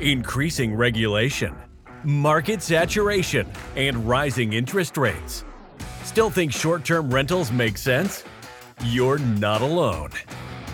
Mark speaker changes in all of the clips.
Speaker 1: increasing regulation, market saturation, and rising interest rates. Still think short term rentals make sense? You're not alone.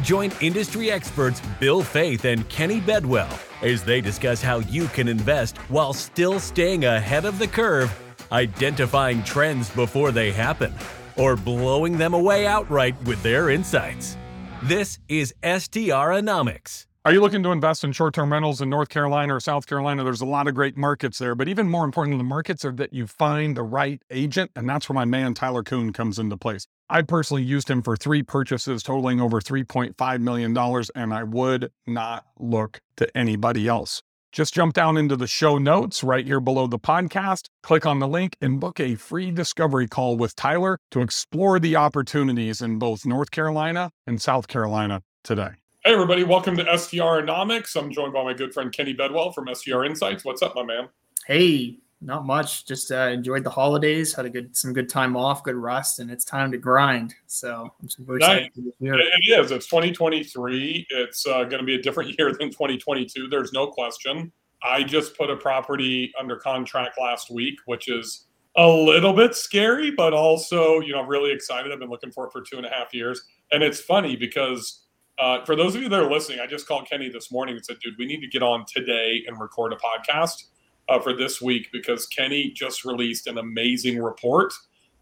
Speaker 1: Join industry experts Bill Faeth and Kenny Bedwell as they discuss how you can invest while still staying ahead of the curve, identifying trends before they happen, or blowing them away outright with their insights. This is STRonomics.
Speaker 2: Are you looking to invest in short term rentals in North Carolina or South Carolina? There's a lot of great markets there, but even more important, than the markets are that you find the right agent. And that's where my man Tyler Coon comes into place. I personally used him for three purchases totaling over $3.5 million, and I would not look to anybody else. Just jump down into the show notes right here below the podcast, click on the link, and book a free discovery call with Tyler to explore the opportunities in both North Carolina and South Carolina today.
Speaker 3: Hey, everybody, welcome to STRonomics. I'm joined by my good friend Kenny Bedwell from STR Insights. What's up, my man?
Speaker 4: Hey, not much. Just uh, enjoyed the holidays, had a good some good time off, good rest, and it's time to grind. So I'm super excited.
Speaker 3: Nice. It is. It's 2023. It's uh, going to be a different year than 2022. There's no question. I just put a property under contract last week, which is a little bit scary, but also, you know, really excited. I've been looking for it for two and a half years. And it's funny because uh, for those of you that are listening, I just called Kenny this morning and said, dude, we need to get on today and record a podcast uh, for this week because Kenny just released an amazing report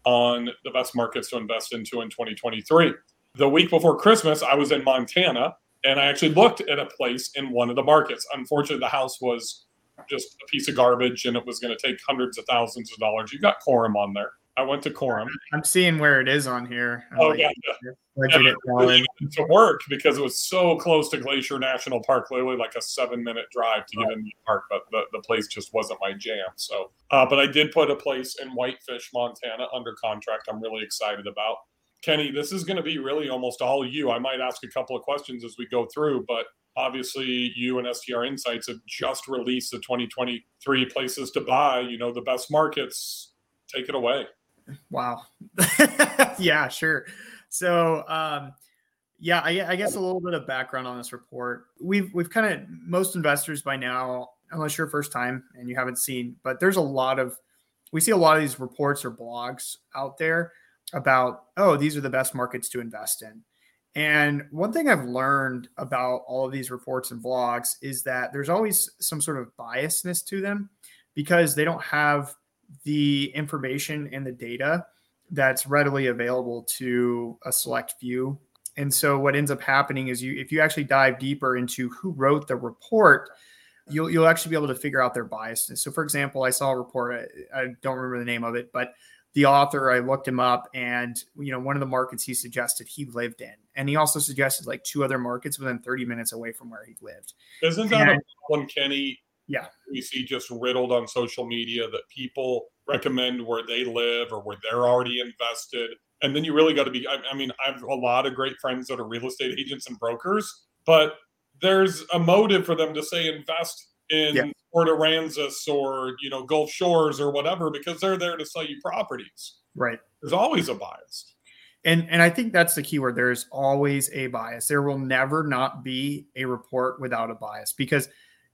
Speaker 3: on the best markets to invest into in 2023. The week before Christmas, I was in Montana and I actually looked at a place in one of the markets. Unfortunately, the house was just a piece of garbage and it was going to take hundreds of thousands of dollars. You got Coram on there. I went to Coram.
Speaker 4: I'm seeing where it is on here.
Speaker 3: Oh like, yeah, yeah. Really to work because it was so close to Glacier National Park, literally like a seven minute drive to right. get in the park, but the, the place just wasn't my jam. So, uh, but I did put a place in Whitefish, Montana, under contract. I'm really excited about. Kenny, this is going to be really almost all you. I might ask a couple of questions as we go through, but obviously you and STR Insights have just released the 2023 places to buy. You know the best markets. Take it away.
Speaker 4: Wow. yeah, sure. So, um, yeah, I, I, guess a little bit of background on this report. We've we've kind of most investors by now, unless you're first time and you haven't seen, but there's a lot of we see a lot of these reports or blogs out there about oh these are the best markets to invest in. And one thing I've learned about all of these reports and blogs is that there's always some sort of biasness to them because they don't have the information and the data that's readily available to a select few. And so what ends up happening is you if you actually dive deeper into who wrote the report, you'll you'll actually be able to figure out their biases. So for example, I saw a report, I, I don't remember the name of it, but the author, I looked him up and you know, one of the markets he suggested he lived in. And he also suggested like two other markets within 30 minutes away from where he lived.
Speaker 3: Isn't that and, a problem, Kenny?
Speaker 4: Yeah.
Speaker 3: We see just riddled on social media that people recommend where they live or where they're already invested. And then you really got to be, I, I mean, I have a lot of great friends that are real estate agents and brokers, but there's a motive for them to say invest in yeah. Port Aransas or, you know, Gulf Shores or whatever, because they're there to sell you properties.
Speaker 4: Right.
Speaker 3: There's always a bias.
Speaker 4: And and I think that's the key word. There's always a bias. There will never not be a report without a bias because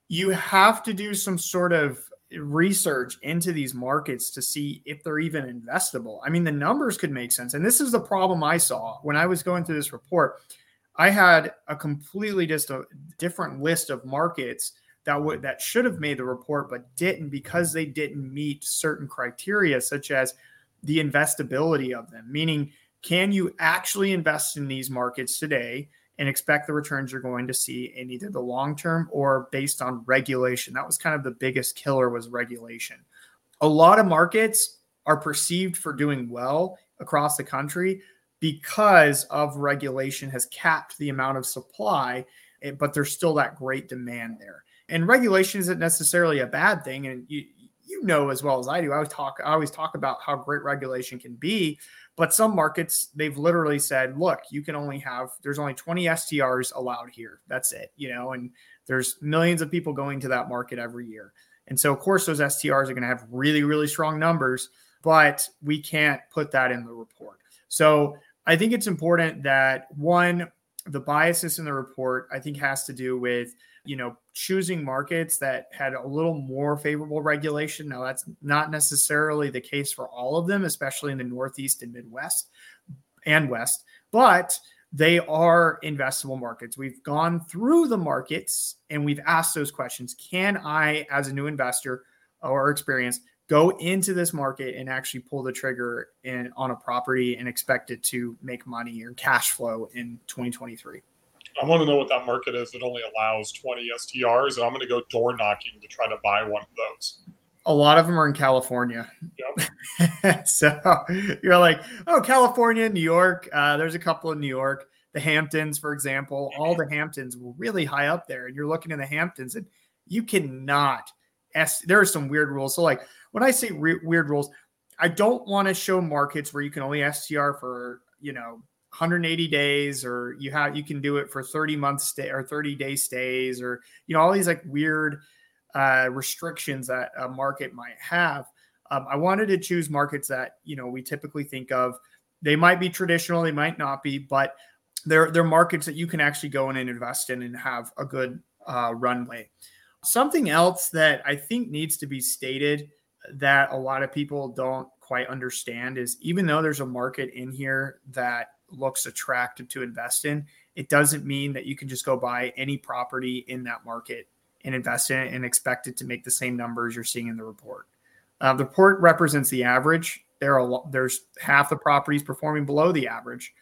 Speaker 4: you have to do some sort of research into these markets to see if they're even investable. I mean, the numbers could make sense. And this is the problem I saw when I was going through this report. I had a completely just a different list of markets that would that should have made the report but didn't because they didn't meet certain criteria such as the investability of them meaning can you actually invest in these markets today and expect the returns you're going to see in either the long term or based on regulation. That was kind of the biggest killer was regulation. A lot of markets are perceived for doing well across the country because of regulation has capped the amount of supply, eh, but there's still that great demand there. And regulation isn't necessarily a bad thing. And you, you know as well as I do. I always talk I always talk about how great regulation can be, but some markets they've literally said, look, you can only have there's only 20 STRs allowed here. That's it, you know, and there's millions of people going to that market every year. And so of course those STRs are going to have really really strong numbers, but we can't put that in the report. So I think it's important that one the biases in the report I think has to do with you know, choosing markets that had a little more favorable regulation. Now, that's not necessarily the case for all of them, especially in the Northeast and Midwest and West, but they are investable markets. We've gone through the markets and we've asked those questions. Can I, as a new investor or experienced, go into this market and actually pull the trigger in, on a property and expect it to make money or cash flow in 2023?
Speaker 3: I want to know what that market is that only allows 20 STRs, and I'm going to go door knocking to try to buy one of those.
Speaker 4: A lot of them are in California. Yep. so you're like, oh, California, New York. Uh, there's a couple in New York. The Hamptons, for example, all the Hamptons were really high up there. And you're looking in the Hamptons, and you cannot. S- there are some weird rules. So, like when I say re- weird rules, I don't want to show markets where you can only STR for you know 180 days or you have you can do it for 30 months stay or 30 day stays or you know all these like weird uh, restrictions that a market might have. Um, i wanted to choose markets that you know we typically think of. They might be traditional they might not be but they're they're markets that you can actually go in and invest in and have a good uh, runway. Something else that i think needs to be stated that a lot of people don't quite understand is even though there's a market in here that looks attractive to invest in, it doesn't mean that you can just go buy any property in that market and invest in it and expect it to make the same numbers you're seeing in the report. Uh, the report represents the average. There are there's half the properties performing below the average,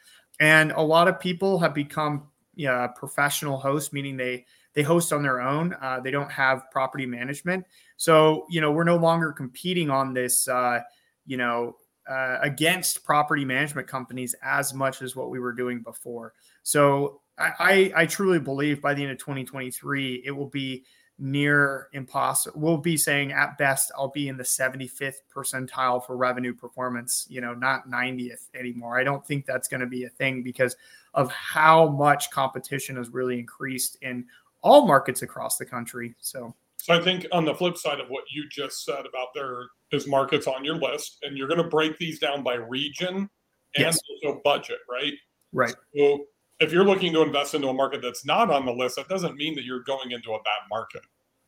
Speaker 4: and a lot of people have become yeah, professional hosts, meaning they they host on their own. Uh, they don't have property management, so you know we're no longer competing on this. Uh, you know uh, against property management companies as much as what we were doing before. So I, I, I truly believe by the end of 2023, it will be near impossible. We'll be saying at best, I'll be in the 75th percentile for revenue performance, you know, not 90th anymore. I don't think that's going to be a thing because of how much competition has really increased in all markets across the country. So,
Speaker 3: so I think on the flip side of what you just said about there is markets on your list, and you're going to break these down by region and yes. also budget, right?
Speaker 4: Right.
Speaker 3: So if you're looking to invest into a market that's not on the list, that doesn't mean that you're going into a bad market.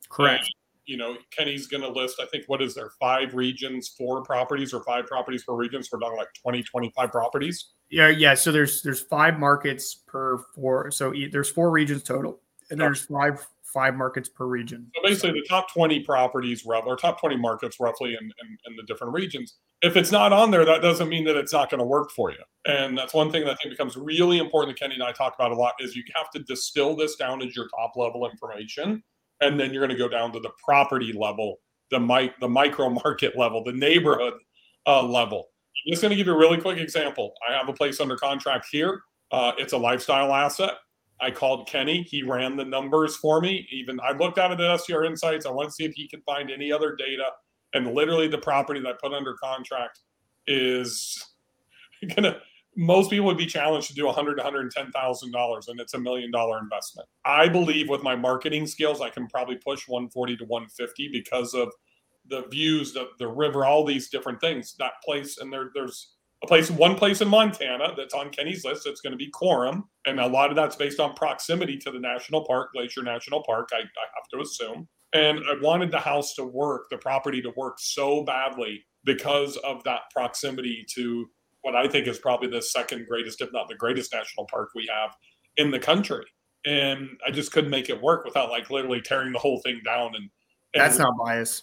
Speaker 4: Correct.
Speaker 3: And, you know, Kenny's going to list, I think, what is there, five regions, four properties, or five properties per region. So we're talking like 20, 25 properties.
Speaker 4: Yeah, yeah. So there's there's five markets per four. So there's four regions total, and there's five five markets per region.
Speaker 3: So basically, the top 20 properties, or top 20 markets roughly in, in, in, the different regions. If it's not on there, that doesn't mean that it's not going to work for you. And that's one thing that I think becomes really important that Kenny and I talk about a lot is you have to distill this down as your top level information. And then you're going to go down to the property level, the, mi- the micro market level, the neighborhood uh, level. I'm just going to give you a really quick example. I have a place under contract here. Uh, it's a lifestyle asset I called Kenny. He ran the numbers for me. Even I looked at it at STR Insights. I want to see if he could find any other data. And literally, the property that I put under contract is gonna. Most people would be challenged to do 100 to 110 thousand dollars, and it's a million dollar investment. I believe with my marketing skills, I can probably push 140 to 150 because of the views, the the river, all these different things. That place, and there, there's a place, one place in Montana that's on Kenny's list. It's going to be Coram, and a lot of that's based on proximity to the national park, Glacier National Park. I, I have to assume. And I wanted the house to work, the property to work so badly because of that proximity to what I think is probably the second greatest, if not the greatest, national park we have in the country. And I just couldn't make it work without like literally tearing the whole thing down and
Speaker 4: that's not bias.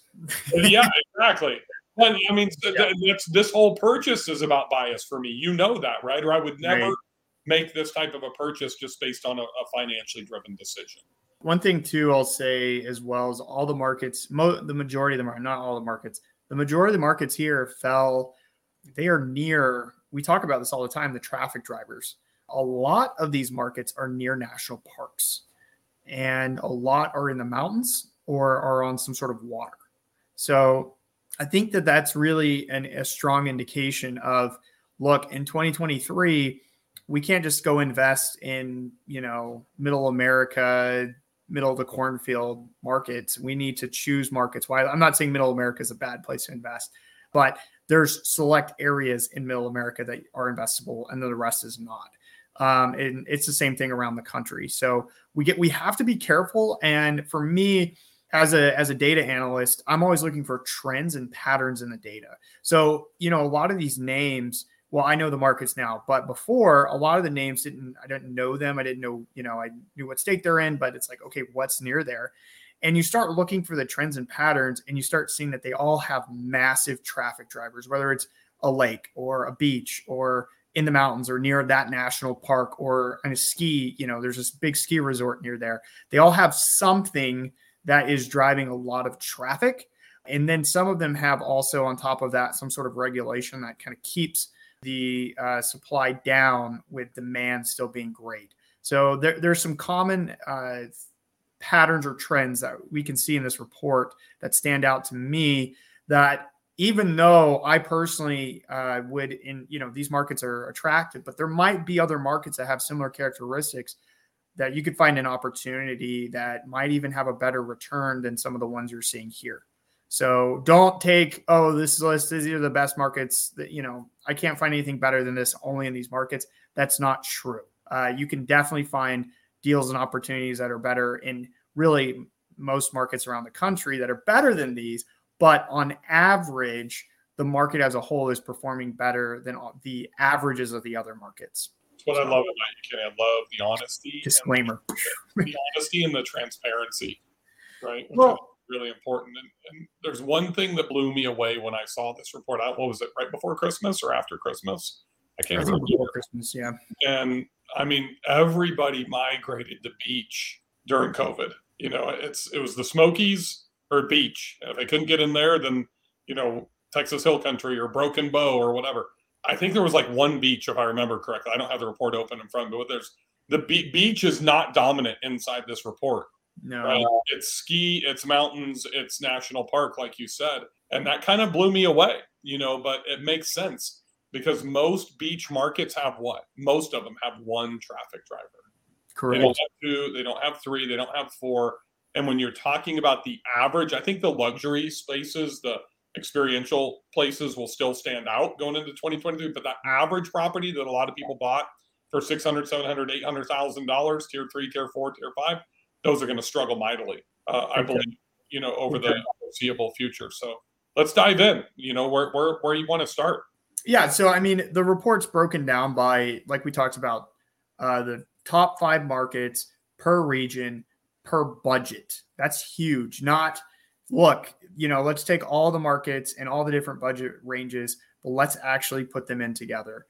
Speaker 3: yeah, exactly. Well, I mean, yeah. this whole purchase is about bias for me. You know that, right? Or I would never right. make this type of a purchase just based on a, a, financially driven decision.
Speaker 4: One thing, too, I'll say as well is all the markets, mo- the majority of them are not all the markets. The majority of the markets here fell. They are near. We talk about this all the time. The traffic drivers. A lot of these markets are near national parks, and a lot are in the mountains or are on some sort of water. So I think that that's really an, a strong indication of look in 2023 we can't just go invest in you know middle America, middle of the cornfield markets. We need to choose markets. Why I'm not saying middle America is a bad place to invest, but there's select areas in middle America that are investable and the rest is not. Um, and it's the same thing around the country. So we get we have to be careful. And for me, as a as a data analyst, I'm always looking for trends and patterns in the data. So you know, a lot of these names. Well, I know the markets now, but before a lot of the names didn't. I didn't know them. I didn't know. You know, I knew what state they're in, but it's like, okay, what's near there? and you start looking for the trends and patterns and you start seeing that they all have massive traffic drivers whether it's a lake or a beach or in the mountains or near that national park or a ski you know there's this big ski resort near there they all have something that is driving a lot of traffic. And then some of them have also on top of that some sort of regulation that kind of keeps the uh, supply down with demand still being great. So there, there's some common uh, patterns or trends that we can see in this report that stand out to me that even though I personally uh, would in you know these markets are attractive, but there might be other markets that have similar characteristics that you could find an opportunity that might even have a better return than some of the ones you're seeing here. So don't take oh this list is either the best markets that you know I can't find anything better than this only in these markets. That's not true. Uh, you can definitely find deals and opportunities that are better in really most markets around the country that are better than these. But on average, the market as a whole is performing better than the averages of the other markets.
Speaker 3: That's what so, I love about you, Kenny. I love the honesty.
Speaker 4: Disclaimer.
Speaker 3: The, the, honesty and the transparency, right? Which well, really important. And, and, there's one thing that blew me away when I saw this report out. What was it? Right before Christmas or after Christmas? I can't I remember.
Speaker 4: Before Christmas, yeah.
Speaker 3: And I mean, everybody migrated to beach during COVID. You know, it's it was the Smokies or beach. If they couldn't get in there, then you know Texas Hill Country or Broken Bow or whatever. I think there was like one beach, if I remember correctly. I don't have the report open in front, but there's the be- beach is not dominant inside this report.
Speaker 4: No, right?
Speaker 3: it's ski, it's mountains, it's national park, like you said, and that kind of blew me away. You know, but it makes sense because most beach markets have what? Most of them have one traffic driver.
Speaker 4: Correct.
Speaker 3: They don't have two, they don't have three, they don't have four. And when you're talking about the average, I think the luxury spaces, the experiential places will still stand out going into 2023. But the average property that a lot of people bought for 600, 700, 800,000 dollars, tier three, tier four, tier five, those are going to struggle mightily, uh, I okay. believe, you know, over okay. the foreseeable future. So let's dive in, you know, where, where, where you want to start.
Speaker 4: Yeah. So, I mean, the report's broken down by, like we talked about, uh, the top five markets per region per budget. That's huge. Not, look, you know, let's take all the markets and all the different budget ranges, but let's actually put them in together.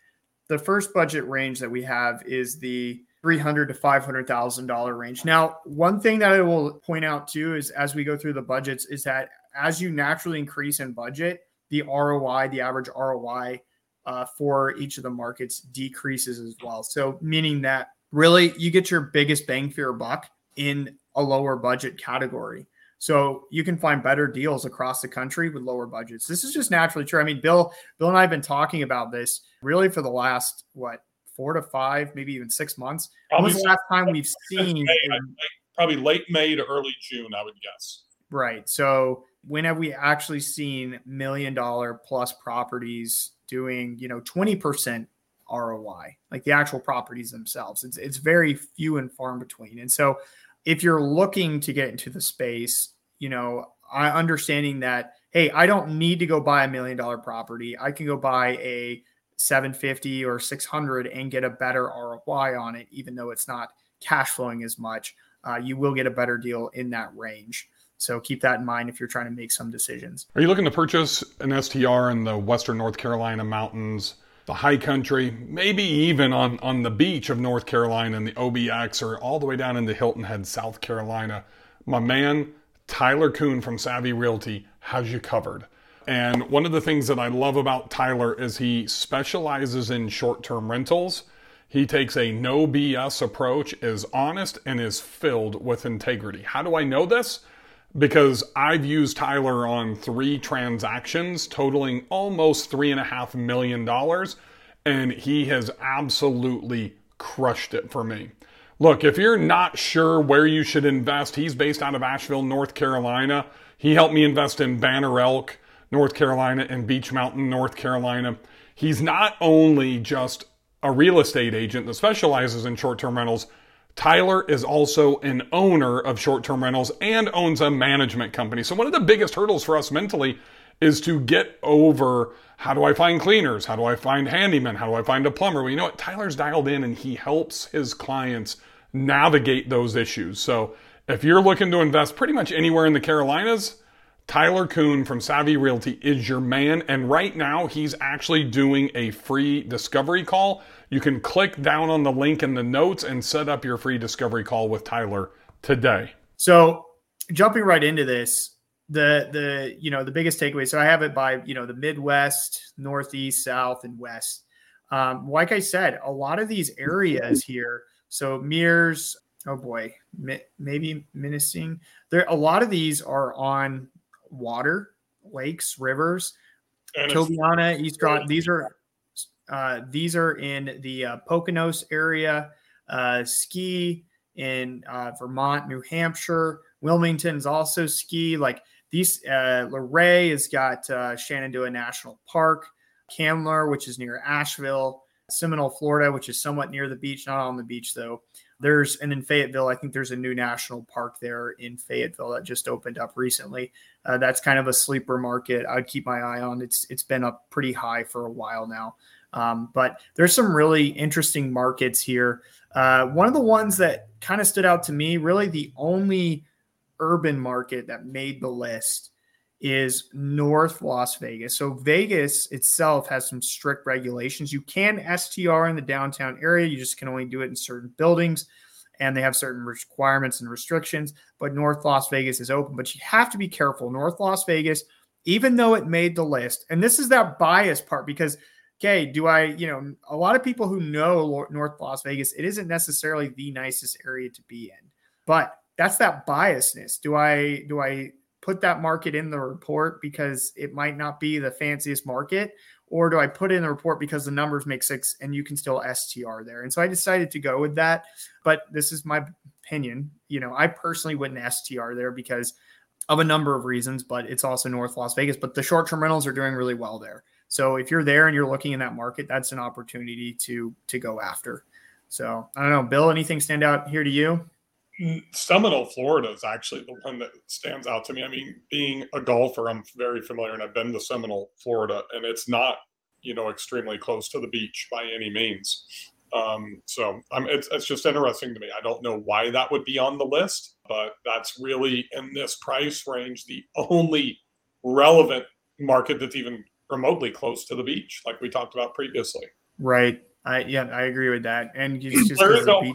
Speaker 4: The first budget range that we have is the 300 to 500,000 dollar range. Now, one thing that I will point out too is as we go through the budgets is that as you naturally increase in budget, the ROI, the average ROI uh, for each of the markets decreases as well. So, meaning that really you get your biggest bang for your buck in a lower budget category. So you can find better deals across the country with lower budgets. This is just naturally true. I mean, Bill, Bill and I have been talking about this really for the last what four to five, maybe even six months. Probably when was the last time we've seen?
Speaker 3: May, probably late May to early June, I would guess.
Speaker 4: Right. So when have we actually seen million dollar plus properties doing, you know, 20% ROI, like the actual properties themselves? It's, it's very few and far in between. And so if you're looking to get into the space, you know, I understanding that, hey, I don't need to go buy a million dollar property. I can go buy a 750 or 600 and get a better ROI on it, even though it's not cash flowing as much. Uh, you will get a better deal in that range. So keep that in mind if you're trying to make some decisions.
Speaker 2: Are you looking to purchase an STR in the Western North Carolina mountains? the high country, maybe even on, on the beach of North Carolina and the OBX or all the way down into Hilton Head, South Carolina. My man, Tyler Coon from Savvy Realty has you covered. And one of the things that I love about Tyler is he specializes in short term rentals. He takes a no BS approach, is honest, and is filled with integrity. How do I know this? because I've used Tyler on three transactions totaling almost three and a half million dollars, and he has absolutely crushed it for me. Look, if you're not sure where you should invest, he's based out of Asheville, North Carolina. He helped me invest in Banner Elk, North Carolina, and Beech Mountain, North Carolina. He's not only just a real estate agent that specializes in short term rentals, Tyler is also an owner of short term rentals and owns a management company. So, one of the biggest hurdles for us mentally is to get over how do I find cleaners? How do I find handymen? How do I find a plumber? Well, you know what? Tyler's dialed in and he helps his clients navigate those issues. So, if you're looking to invest pretty much anywhere in the Carolinas, Tyler Coon from Savvy Realty is your man. And right now, he's actually doing a free discovery call. You can click down on the link in the notes and set up your free discovery call with Tyler today.
Speaker 4: So, jumping right into this, the the you know the biggest takeaway. So I have it by you know the Midwest, Northeast, South, and West. Um, like I said, a lot of these areas here. So Mears, oh boy, maybe menacing. There, a lot of these are on water, lakes, rivers. Tobyhanna, East. These are uh, these are in the uh, Poconos area. Uh, ski in uh, Vermont, New Hampshire. Wilmington's also ski. Like these, uh, Luray has got uh, Shenandoah National Park, Candler, which is near Asheville, Seminole, Florida, which is somewhat near the beach, not on the beach though. There's and in Fayetteville, I think there's a new national park there in Fayetteville that just opened up recently. Uh, that's kind of a sleeper market. I'd keep my eye on. It's it's been up pretty high for a while now. Um, but there's some really interesting markets here. Uh, one of the ones that kind of stood out to me, really the only urban market that made the list is North Las Vegas. So Vegas itself has some strict regulations. You can STR in the downtown area, you just can only do it in certain buildings and they have certain requirements and restrictions, but North Las Vegas is open, but you have to be careful. North Las Vegas even though it made the list, and this is that bias part because okay, do I, you know, a lot of people who know North Las Vegas, it isn't necessarily the nicest area to be in. But that's that biasness. Do I do I put that market in the report because it might not be the fanciest market, or do I put in the report because the numbers make six and you can still STR there? And so I decided to go with that. But this is my opinion. You know, I personally wouldn't STR there because of a number of reasons, but it's also North Las Vegas. But the short term rentals are doing really well there. So if you're there and you're looking in that market, that's an opportunity to to go after. So I don't know, Bill. Anything stand out here to you?
Speaker 3: Seminole, Florida is actually the one that stands out to me. I mean, being a golfer, I'm very familiar and I've been to Seminole, Florida, and it's not, you know, extremely close to the beach by any means. Um, so um, it's, it's just interesting to me. I don't know why that would be on the list, but that's really in this price range the only relevant market that's even remotely close to the beach, like we talked about previously.
Speaker 4: Right. I yeah, I agree with that. And you just is El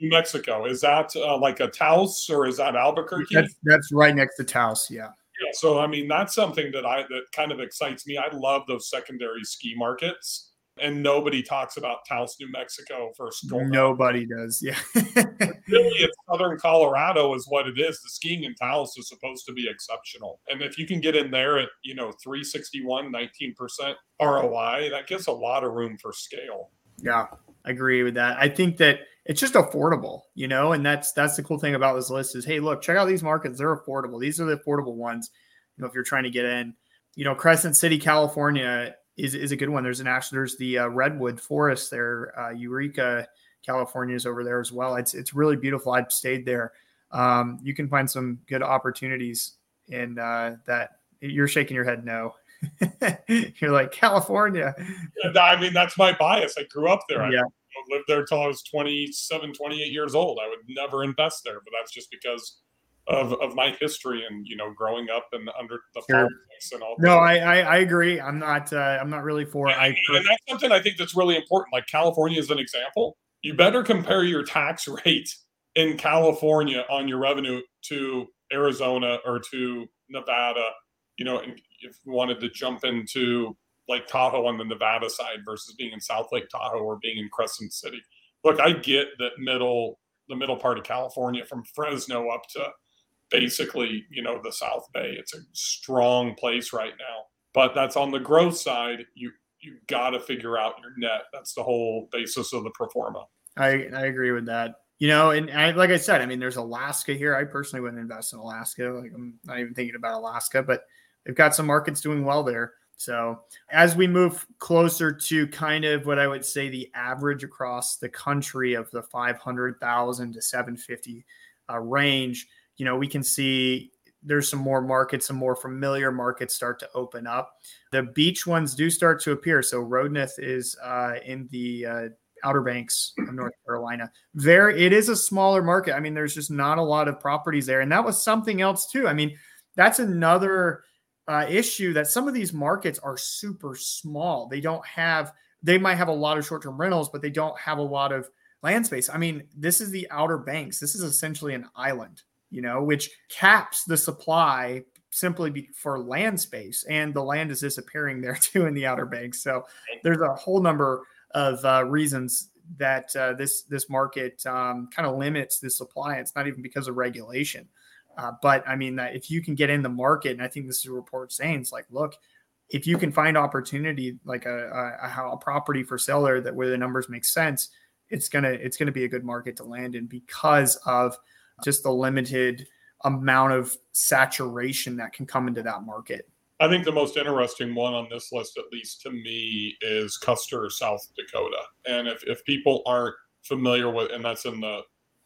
Speaker 3: New Mexico. Is that uh, like a Taos or is that Albuquerque?
Speaker 4: That's, that's right next to Taos. Yeah.
Speaker 3: Yeah. So I mean, that's something that I that kind of excites me. I love those secondary ski markets, and nobody talks about Taos, New Mexico for school.
Speaker 4: Nobody does. Yeah.
Speaker 3: really, it's Southern Colorado is what it is. The skiing in Taos is supposed to be exceptional, and if you can get in there at you know 361, 19 percent ROI, that gives a lot of room for scale.
Speaker 4: Yeah, I agree with that. I think that it's just affordable, you know, and that's that's the cool thing about this list is hey, look, check out these markets. They're affordable. These are the affordable ones. You know, if you're trying to get in, you know, Crescent City, California is is a good one. There's an actually there's the uh, redwood forest there. Uh, Eureka, California is over there as well. It's it's really beautiful. I've stayed there. Um, you can find some good opportunities in uh, that. You're shaking your head no. you're like California.
Speaker 3: I mean, that's my bias. I grew up there. Yeah lived there until I was 27, 28 years old. I would never invest there, but that's just because of, of my history and you know growing up and under the sure. and all.
Speaker 4: No, I, I, I agree. I'm not uh, I'm not really for.
Speaker 3: And, I and that's something I think that's really important. Like California is an example. You better compare your tax rate in California on your revenue to Arizona or to Nevada. You know, if you wanted to jump into Lake Tahoe on the Nevada side versus being in South Lake Tahoe or being in Crescent City. Look, I get that middle the middle part of California from Fresno up to basically, you know, the South Bay. It's a strong place right now. But that's on the growth side. You you got to figure out your net. That's the whole basis of the pro forma.
Speaker 4: I, I agree with that. You know, and I, like I said, I mean, there's Alaska here. I personally wouldn't invest in Alaska. Like I'm not even thinking about Alaska, but they've got some markets doing well there. So as we move closer to kind of what I would say the average across the country of the 500,000 to 750 uh, range, you know, we can see there's some more markets, some more familiar markets start to open up. The beach ones do start to appear. So Rodanthe is uh, in the uh, Outer Banks of North Carolina. There, it is a smaller market. I mean, there's just not a lot of properties there, and that was something else too. I mean, that's another uh, issue that some of these markets are super small. They don't have. They might have a lot of short-term rentals, but they don't have a lot of land space. I mean, this is the Outer Banks. This is essentially an island, you know, which caps the supply simply be for land space, and the land is disappearing there too in the Outer Banks. So there's a whole number of uh, reasons that uh, this this market um, kind of limits the supply. It's not even because of regulation, uh, but I mean if you can get in the market, and I think this is a report saying it's like, look, if you can find opportunity like a, a, a property for seller that where the numbers make sense, it's gonna it's gonna be a good market to land in because of just the limited amount of saturation that can come into that market.
Speaker 3: I think the most interesting one on this list, at least to me, is Custer, South Dakota. And if, if people aren't familiar with, and that's in the,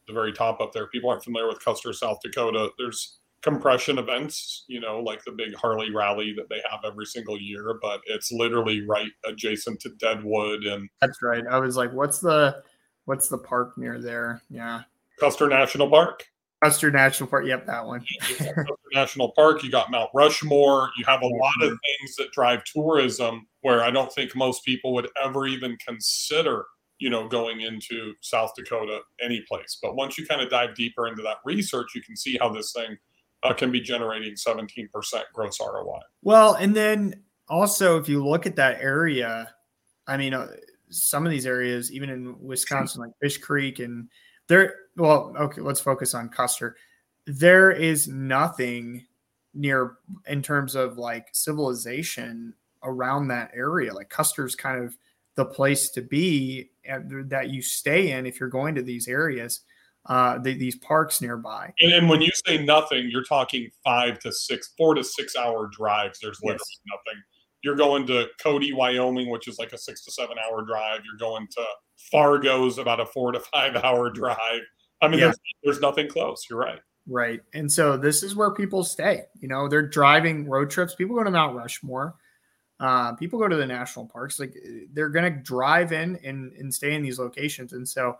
Speaker 3: the very top up there, people aren't familiar with Custer, South Dakota, there's compression events, you know, like the big Harley rally that they have every single year, but it's literally right adjacent to Deadwood. And
Speaker 4: that's right. I was like, what's the, what's the park near there? Yeah.
Speaker 3: Custer National Park.
Speaker 4: Custer National Park. Yep, that one.
Speaker 3: National Park. You got Mount Rushmore. You have a lot of things that drive tourism where I don't think most people would ever even consider, you know, going into South Dakota, any place. But once you kind of dive deeper into that research, you can see how this thing uh, can be generating 17% gross ROI.
Speaker 4: Well, and then also, if you look at that area, I mean, uh, some of these areas, even in Wisconsin, like Fish Creek and there, well, okay, let's focus on Custer. There is nothing near in terms of like civilization around that area. Like Custer's kind of the place to be that you stay in if you're going to these areas, uh, the, these parks nearby.
Speaker 3: And, and, when you say nothing, you're talking five to six, four to six hour drives. There's literally yes. nothing. You're going to Cody, Wyoming, which is like a six to seven hour drive. You're going to Fargo's about a four to five hour drive. I mean, yeah. there's, there's nothing close. You're right.
Speaker 4: Right. And so this is where people stay. You know, they're driving road trips. People go to Mount Rushmore. Uh, people go to the national parks. Like they're going to drive in and, and stay in these locations. And so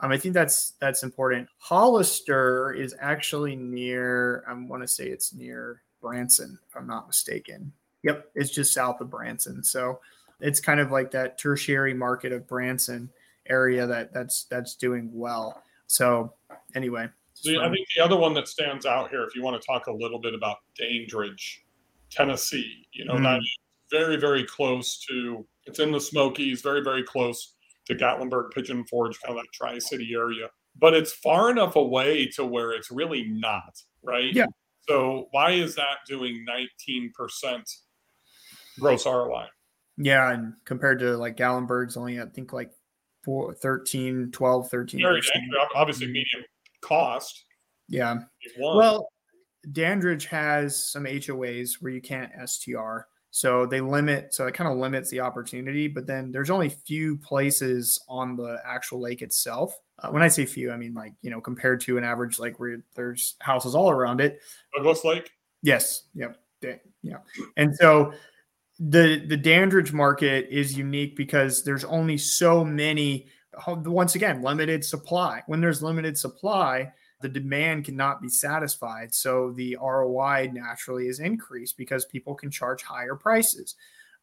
Speaker 4: um, I think that's that's important. Hollister is actually near. I want to say it's near Branson, if I'm not mistaken. Yep, it's just south of Branson. So it's kind of like that tertiary market of Branson area that that's that's doing well. So anyway,
Speaker 3: so I think the other one that stands out here, if you want to talk a little bit about Dandridge, Tennessee, you know, mm-hmm. Very very close to. It's in the Smokies, very very close to Gatlinburg, Pigeon Forge, kind of that Tri City area, but it's far enough away to where it's really not right.
Speaker 4: Yeah.
Speaker 3: So why is that doing 19% gross ROI?
Speaker 4: Yeah, and compared to like Gatlinburg's only I think like four, 13, 12, 13. Very
Speaker 3: obviously mm-hmm. medium cost.
Speaker 4: Yeah. Well, Dandridge has some HOAs where you can't STR. So they limit, so it kind of limits the opportunity. But then there's only few places on the actual lake itself. Uh, when I say few, I mean like you know compared to an average lake where there's houses all around it.
Speaker 3: Douglas Lake.
Speaker 4: Yes. Yep. Yeah. And so the the Dandridge market is unique because there's only so many once again limited supply when there's limited supply the demand cannot be satisfied. So the ROI naturally is increased because people can charge higher prices.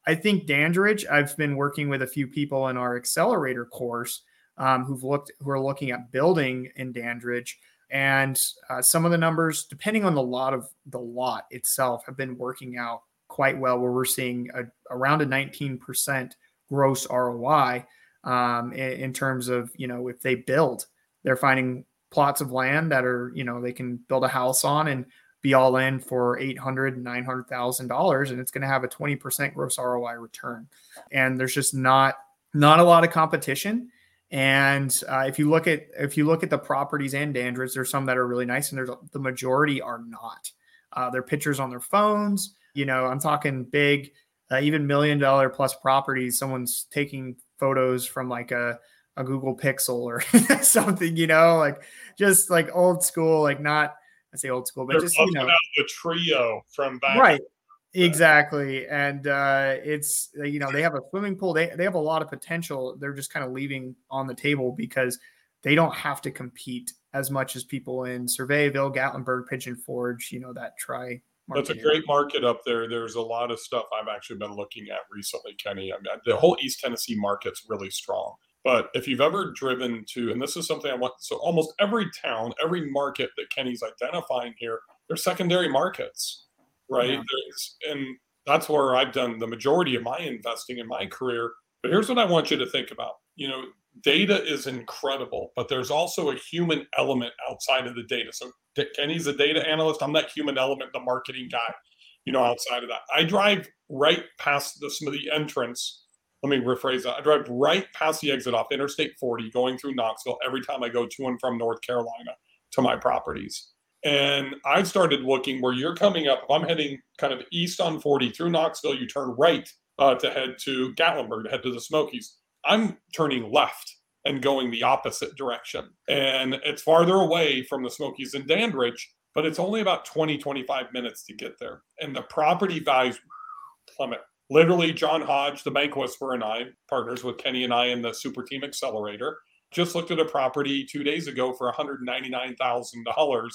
Speaker 4: I think Dandridge I've been working with a few people in our accelerator course um, who've looked who are looking at building in Dandridge. And uh, some of the numbers depending on the lot of the lot itself have been working out quite well, where we're seeing a, around a 19% gross ROI um, in, in, terms of, you know, if they build, they're finding plots of land that are, you know, they can build a house on and be all in for eight hundred, nine hundred thousand dollars, and it's going to have a 20% gross ROI return. And there's just not not a lot of competition. And uh, if you look at if you look at the properties in Dandridge, there's some that are really nice, and there's the majority are not. Uh, they're pictures on their phones. You know, I'm talking big uh, even million dollar plus properties. Someone's taking photos from like a a Google Pixel or something, you know, like just like old school, like not I say old school, but
Speaker 3: They're
Speaker 4: just you know
Speaker 3: the trio from back
Speaker 4: right. exactly. And uh it's uh, you know they have a swimming pool. They, they have a lot of potential. They're just kind of leaving on the table because they don't have to compete as much as people in Sevierville gatlinburg pigeon forge you know that try
Speaker 3: that's a great market up there. There's a lot of stuff i've actually been looking at recently kenny. I mean, the whole east tennessee market's really strong but if you've ever driven to and this is something i want so almost every town every market that kenny's identifying here they're secondary markets right? Yeah. And that's where I've done the majority of my investing in my career. But here's what I want you to think about. You know, data is incredible, but there's also a human element outside of the data. So Kenny's a data analyst. I'm that human element, the marketing guy, you know, outside of that. I drive right past the, some of the entrance. Let me rephrase that. I drive right past the exit off Interstate 40 going through Knoxville every time I go to and from North Carolina to my properties. And I started looking where you're coming up. If I'm heading kind of east on 40 through Knoxville, you turn right uh, to head to Gatlinburg, to head to the Smokies. I'm turning left and going the opposite direction. And it's farther away from the Smokies and Dandridge, but it's only about 20, 25 minutes to get there. And the property values plummet. Literally, John Hodge, the bank whisperer, and I, partners with Kenny and I in the Super Team Accelerator, just looked at a property two days ago for $199,000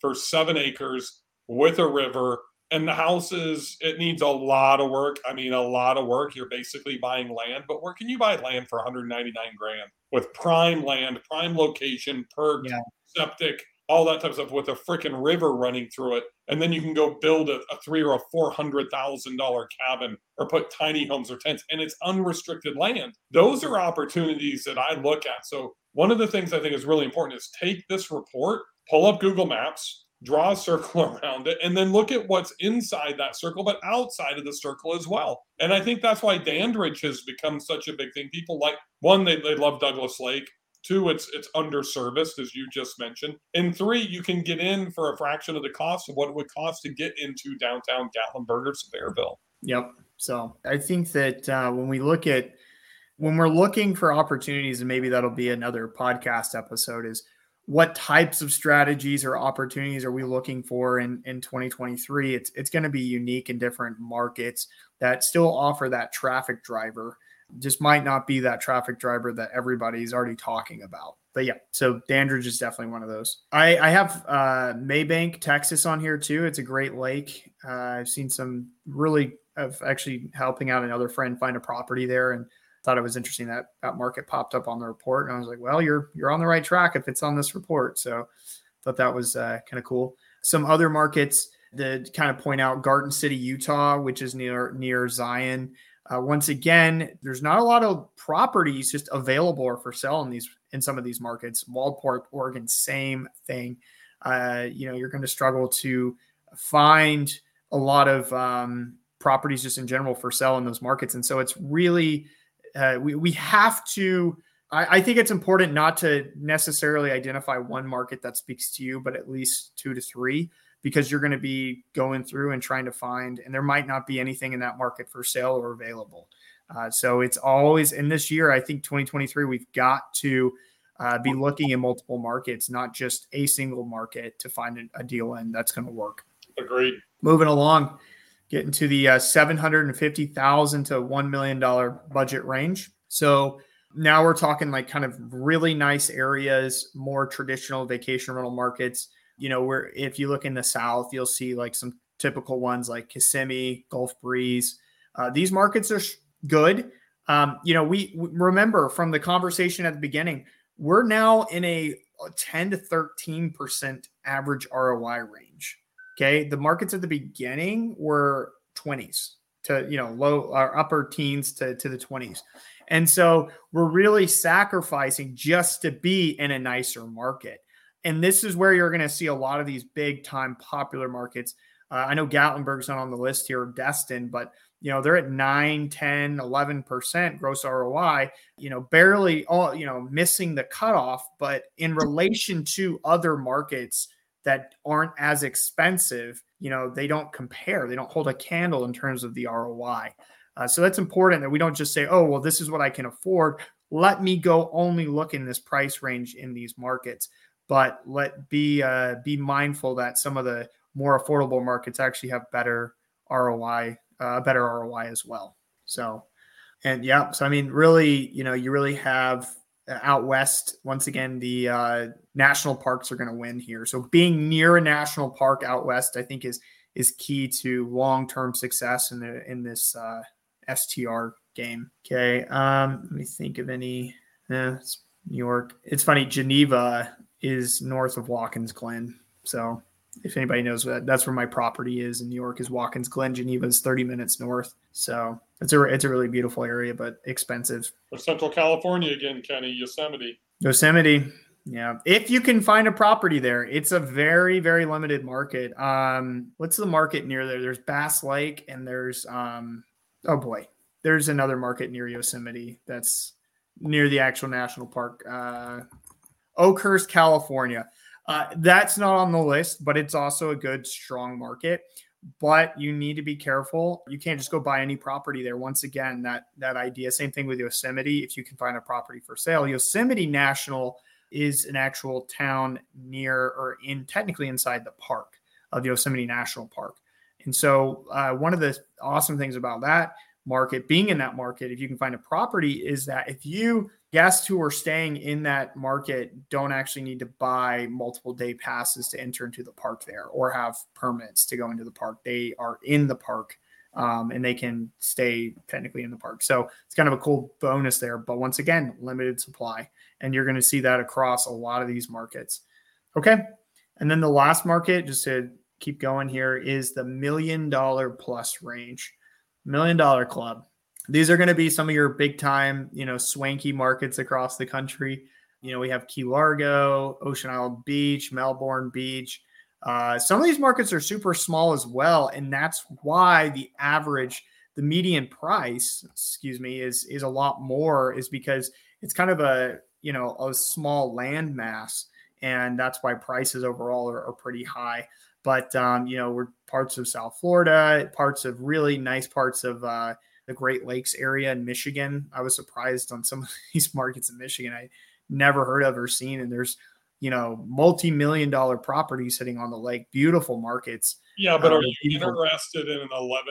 Speaker 3: for seven acres with a river. And the house is, it needs a lot of work. I mean, a lot of work. You're basically buying land, but where can you buy land for 199 grand with prime land, prime location, per yeah. septic, all that type of stuff with a freaking river running through it. And then you can go build a, a three or a four hundred thousand dollar cabin or put tiny homes or tents, and it's unrestricted land. Those are opportunities that I look at. So one of the things I think is really important is take this report pull up Google Maps, draw a circle around it, and then look at what's inside that circle, but outside of the circle as well. And I think that's why Dandridge has become such a big thing. People like one, they, they love Douglas Lake. Two, it's it's underserviced, as you just mentioned. And three, you can get in for a fraction of the cost of what it would cost to get into downtown Gatlinburg or Sevierville.
Speaker 4: Yep. So I think that uh, when we look at when we're looking for opportunities, and maybe that'll be another podcast episode, is what types of strategies or opportunities are we looking for in, in 2023 it's, it's going to be unique in different markets that still offer that traffic driver just might not be that traffic driver that everybody's already talking about but yeah so dandridge is definitely one of those i, I have uh, Mabank texas on here too it's a great lake uh, i've seen some really of actually helping out another friend find a property there and thought it was interesting that that market popped up on the report, and I was like, well, you're you're on the right track if it's on this report. So thought that was uh, kind of cool. Some other markets that kind of point out Garden City, Utah, which is near near Zion. Uh, once again, there's not a lot of properties just available or for sale in these in some of these markets. Waldport, Oregon, same thing. Uh, you know, you're going to struggle to find a lot of um, properties just in general for sale in those markets, and so it's really uh, we, we have to I, I, think it's important not to necessarily identify one market that speaks to you but at least two to three because you're going to be going through and trying to find and there might not be anything in that market for sale or available uh, so it's always in this year i think 2023 we've got to uh, be looking in multiple markets not just a single market to find a, deal in that's going to work
Speaker 3: agreed
Speaker 4: moving along getting to the uh, 750,000 to 1 million dollar budget range. So now we're talking like kind of really nice areas, more traditional vacation rental markets. You know, where if you look in the south, you'll see like some typical ones like Kissimmee, Gulf Breeze. Uh, these markets are good. Um, you know, we, we remember from the conversation at the beginning, we're now in a 10 to 13 percent average ROI range. Okay. The markets at the beginning were 20s to, you know, low or upper teens to, to the 20s. And so we're really sacrificing just to be in a nicer market. And this is where you're going to see a lot of these big time popular markets. Uh, I know Gatlinburg's not on the list here, Destin, but you know they're at 9 10 11% gross roi you know barely all you know missing the cutoff but in relation to other markets that aren't as expensive, you know, they don't compare. They don't hold a candle in terms of the ROI. Uh, so that's important that we don't just say, oh, well, this is what I can afford. Let me go only look in this price range in these markets. But let be uh, be mindful that some of the more affordable markets actually have better ROI, uh, better ROI as well. So, and yeah, so I mean, really, you know, you really have uh, out west once again the uh, national parks are going to win here. So being near a national park out west i think is is key to long-term success in the in this uh, str game. Okay um let me think of any eh, new york. It's funny geneva is north of watkins glen so if anybody knows that that's where my property is in new york is watkins glen geneva is 30 minutes north so it's a it's a really beautiful area, but expensive.
Speaker 3: For Central California again, Kenny, Yosemite.
Speaker 4: Yosemite. Yeah. If you can find a property there, it's a very, very limited market. Um, what's the market near there? There's Bass Lake and there's um oh boy, there's another market near Yosemite that's near the actual national park. Uh Oakhurst, California. Uh, that's not on the list, but it's also a good, strong market but you need to be careful. You can't just go buy any property there. Once again, that that idea. Same thing with Yosemite. If you can find a property for sale, Yosemite National is an actual town near or in technically inside the park of Yosemite National Park. And so, uh, one of the awesome things about that market, being in that market, if you can find a property, is that if you guests who are staying in that market don't actually need to buy multiple day passes to enter into the park there or have permits to go into the park. They are in the park um, and they can stay technically in the park. So it's kind of a cool bonus there. But once again, limited supply. And you're going to see that across a lot of these markets. Okay. And then the last market, just to keep going here, is the million dollar plus range. Million dollar club these are going to be some of your big time, you know, swanky markets across the country. You know, we have Key Largo, Ocean Isle Beach, Melbourne Beach. Uh, some of these markets are super small as well, and that's why the average, the median price, excuse me, is is a lot more. Is because it's kind of a you know a small land mass, and that's why prices overall are, are pretty high. But um, you know, we're parts of South Florida, parts of really nice parts of uh, the Great Lakes area in Michigan. I was surprised on some of these markets in Michigan I never heard of or seen. And there's, you know, multi-million dollar properties sitting on the lake, beautiful markets.
Speaker 3: Yeah, but uh, are you interested in an 11%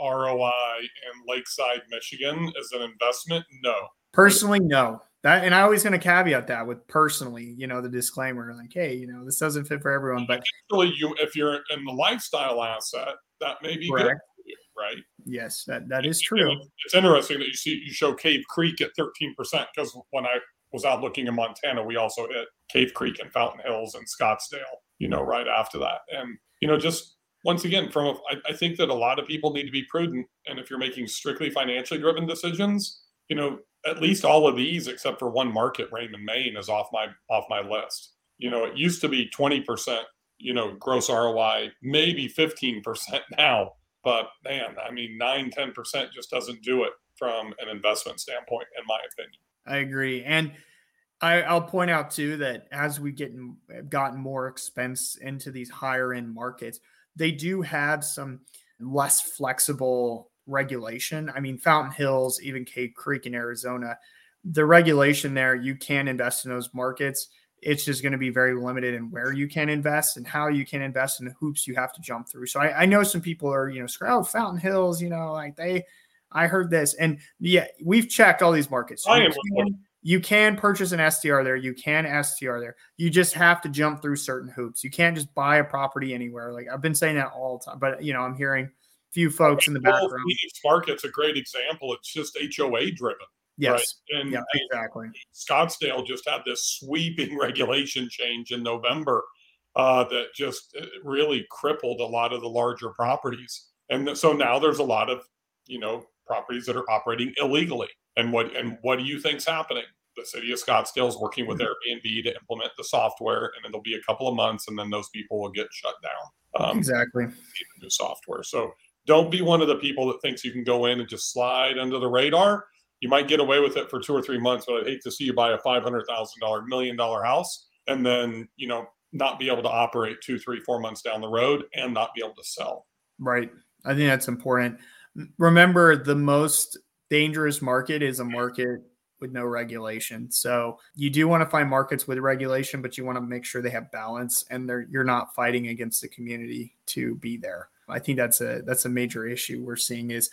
Speaker 3: ROI in Lakeside, Michigan as an investment? No.
Speaker 4: Personally, no. That and I always going to caveat that with personally, you know, the disclaimer, like, hey, you know, this doesn't fit for everyone. But
Speaker 3: actually, you if you're in the lifestyle asset, that may be correct. good right?
Speaker 4: Yes, that, that is true.
Speaker 3: It's interesting that you see you show Cave Creek at 13% because when I was out looking in Montana, we also hit Cave Creek and Fountain Hills and Scottsdale, you know, right after that. And, you know, just once again, from a, I, I think that a lot of people need to be prudent. And if you're making strictly financially driven decisions, you know, at least all of these, except for one market, Raymond, Maine, is off my off my list. You know, it used to be 20%, you know, gross ROI, maybe 15% now but man, I mean, nine, 10% just doesn't do it from an investment standpoint, in my opinion.
Speaker 4: I agree. And I, will point out too that as we get gotten more expense into these higher end markets, they do have some less flexible regulation. I mean, Fountain Hills, even Cave Creek in Arizona, the regulation there, you can invest in those markets it's just going to be very limited in where you can invest and how you can invest and the hoops you have to jump through. So I, I know some people are, you know, oh, Fountain Hills, you know, like they, I heard this. And yeah, we've checked all these markets. So you, can, you can purchase an STR there. You can STR there. You just have to jump through certain hoops. You can't just buy a property anywhere. Like I've been saying that all the time, but you know, I'm hearing few folks in the background.
Speaker 3: Phoenix market's a great example. It's just HOA driven.
Speaker 4: Yes. Right? And, yeah, exactly.
Speaker 3: Scottsdale just had this sweeping regulation change in November uh, that just uh, really crippled a lot of the larger properties. And so now there's a lot of, you know, properties that are operating illegally. And what and what do you think's happening? The city of Scottsdale is working with mm-hmm. Airbnb to implement the software, and it'll be a couple of months, and then those people will get shut down.
Speaker 4: Um, exactly.
Speaker 3: New software. So don't be one of the people that thinks you can go in and just slide under the radar you might get away with it for two or three months, but I'd hate to see you buy a five hundred thousand dollar, million dollar house and then you know not be able to operate two, three, four months down the road and not be able to sell.
Speaker 4: Right. I think that's important. remember the most dangerous market is a market with no regulation. So you do want to find markets with regulation, but you want to make sure they have balance and they're you're not fighting against the community to be there. I think that's a that's a major issue we're seeing is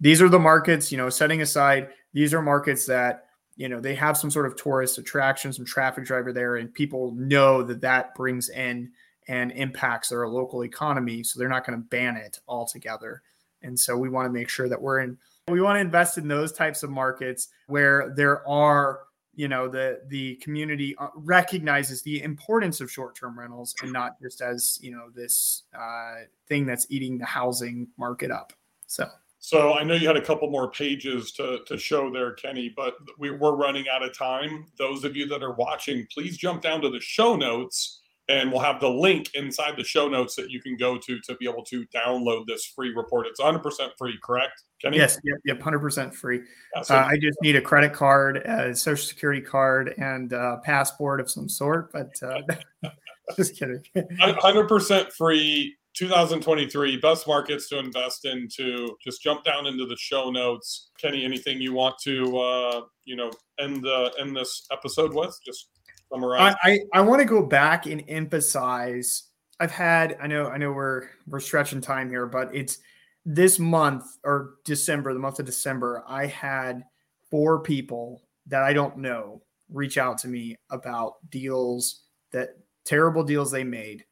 Speaker 4: these are the markets, you know, setting aside these are markets that you know they have some sort of tourist attraction, some traffic driver there, and people know that that brings in and impacts their local economy. So they're not going to ban it altogether. And so we want to make sure that we're in we want to invest in those types of markets where there are, you know, the the community uh, recognizes the importance of short-term rentals and not just as, you know, this uh, thing that's eating the housing market up. So
Speaker 3: so I know you had a couple more pages to, to show there, Kenny, but we, we're running out of time. Those of you that are watching, please jump down to the show notes and we'll have the link inside the show notes that you can go to to be able to download this free report. It's 100% free, correct,
Speaker 4: Kenny? Yes, yep, yep 100% free. Yeah, so uh, I just need a credit card, a social security card, and a passport of some sort, but uh, just kidding.
Speaker 3: 100% free. 2023 best markets to invest into just jump down into the show notes kenny anything you want to uh you know end the end this episode with just
Speaker 4: summarize? I, I, I want to go back and emphasize. I've had I know I know we're we're stretching time here, but it's this month or December, the month of December, I had four people that I don't know reach out to me about deals that terrible deals they made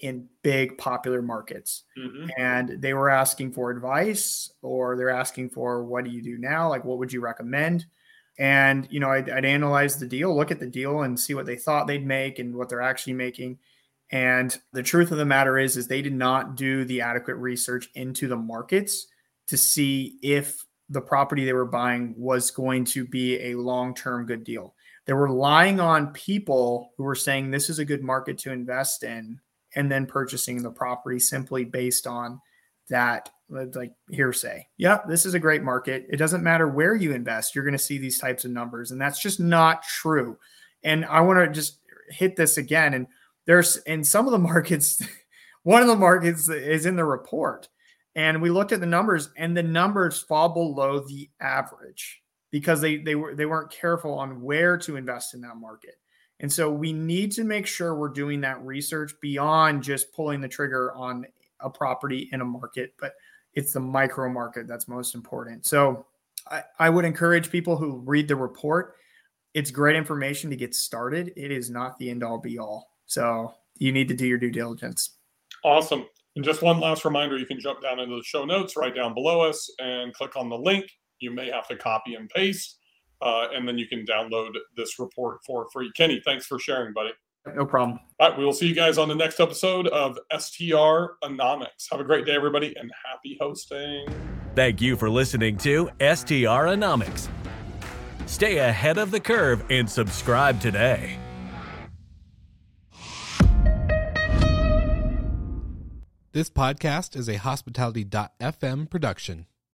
Speaker 4: in big popular markets. Mm-hmm. And they were asking for advice or they're asking for what do you do now? Like, what would you recommend? And, you know, I'd, I'd, analyze the deal, look at the deal and see what they thought they'd make and what they're actually making. And the truth of the matter is, is they did not do the adequate research into the markets to see if the property they were buying was going to be a long-term good deal. They were relying on people who were saying this is a good market to invest in and then purchasing the property simply based on that like hearsay. Yeah, this is a great market. It doesn't matter where you invest, you're going to see these types of numbers. And that's just not true. And I want to just hit this again. And there's in some of the markets, one of the markets is in the report. And we looked at the numbers, and the numbers fall below the average because they they were they weren't careful on where to invest in that market. And so we need to make sure we're doing that research beyond just pulling the trigger on a property in a market, but it's the micro market that's most important. So I, I would encourage people who read the report. It's great information to get started. It is not the end all be all. So you need to do your due diligence.
Speaker 3: Awesome. And just one last reminder you can jump down into the show notes right down below us and click on the link. You may have to copy and paste, uh, and then you can download this report for free. Kenny, thanks for sharing, buddy.
Speaker 4: No problem.
Speaker 3: All right. We will see you guys on the next episode of STR Anomics. Have a great day, everybody, and happy hosting.
Speaker 1: Thank you for listening to STR Anomics. Stay ahead of the curve and subscribe today.
Speaker 5: This podcast is a hospitality.fm production.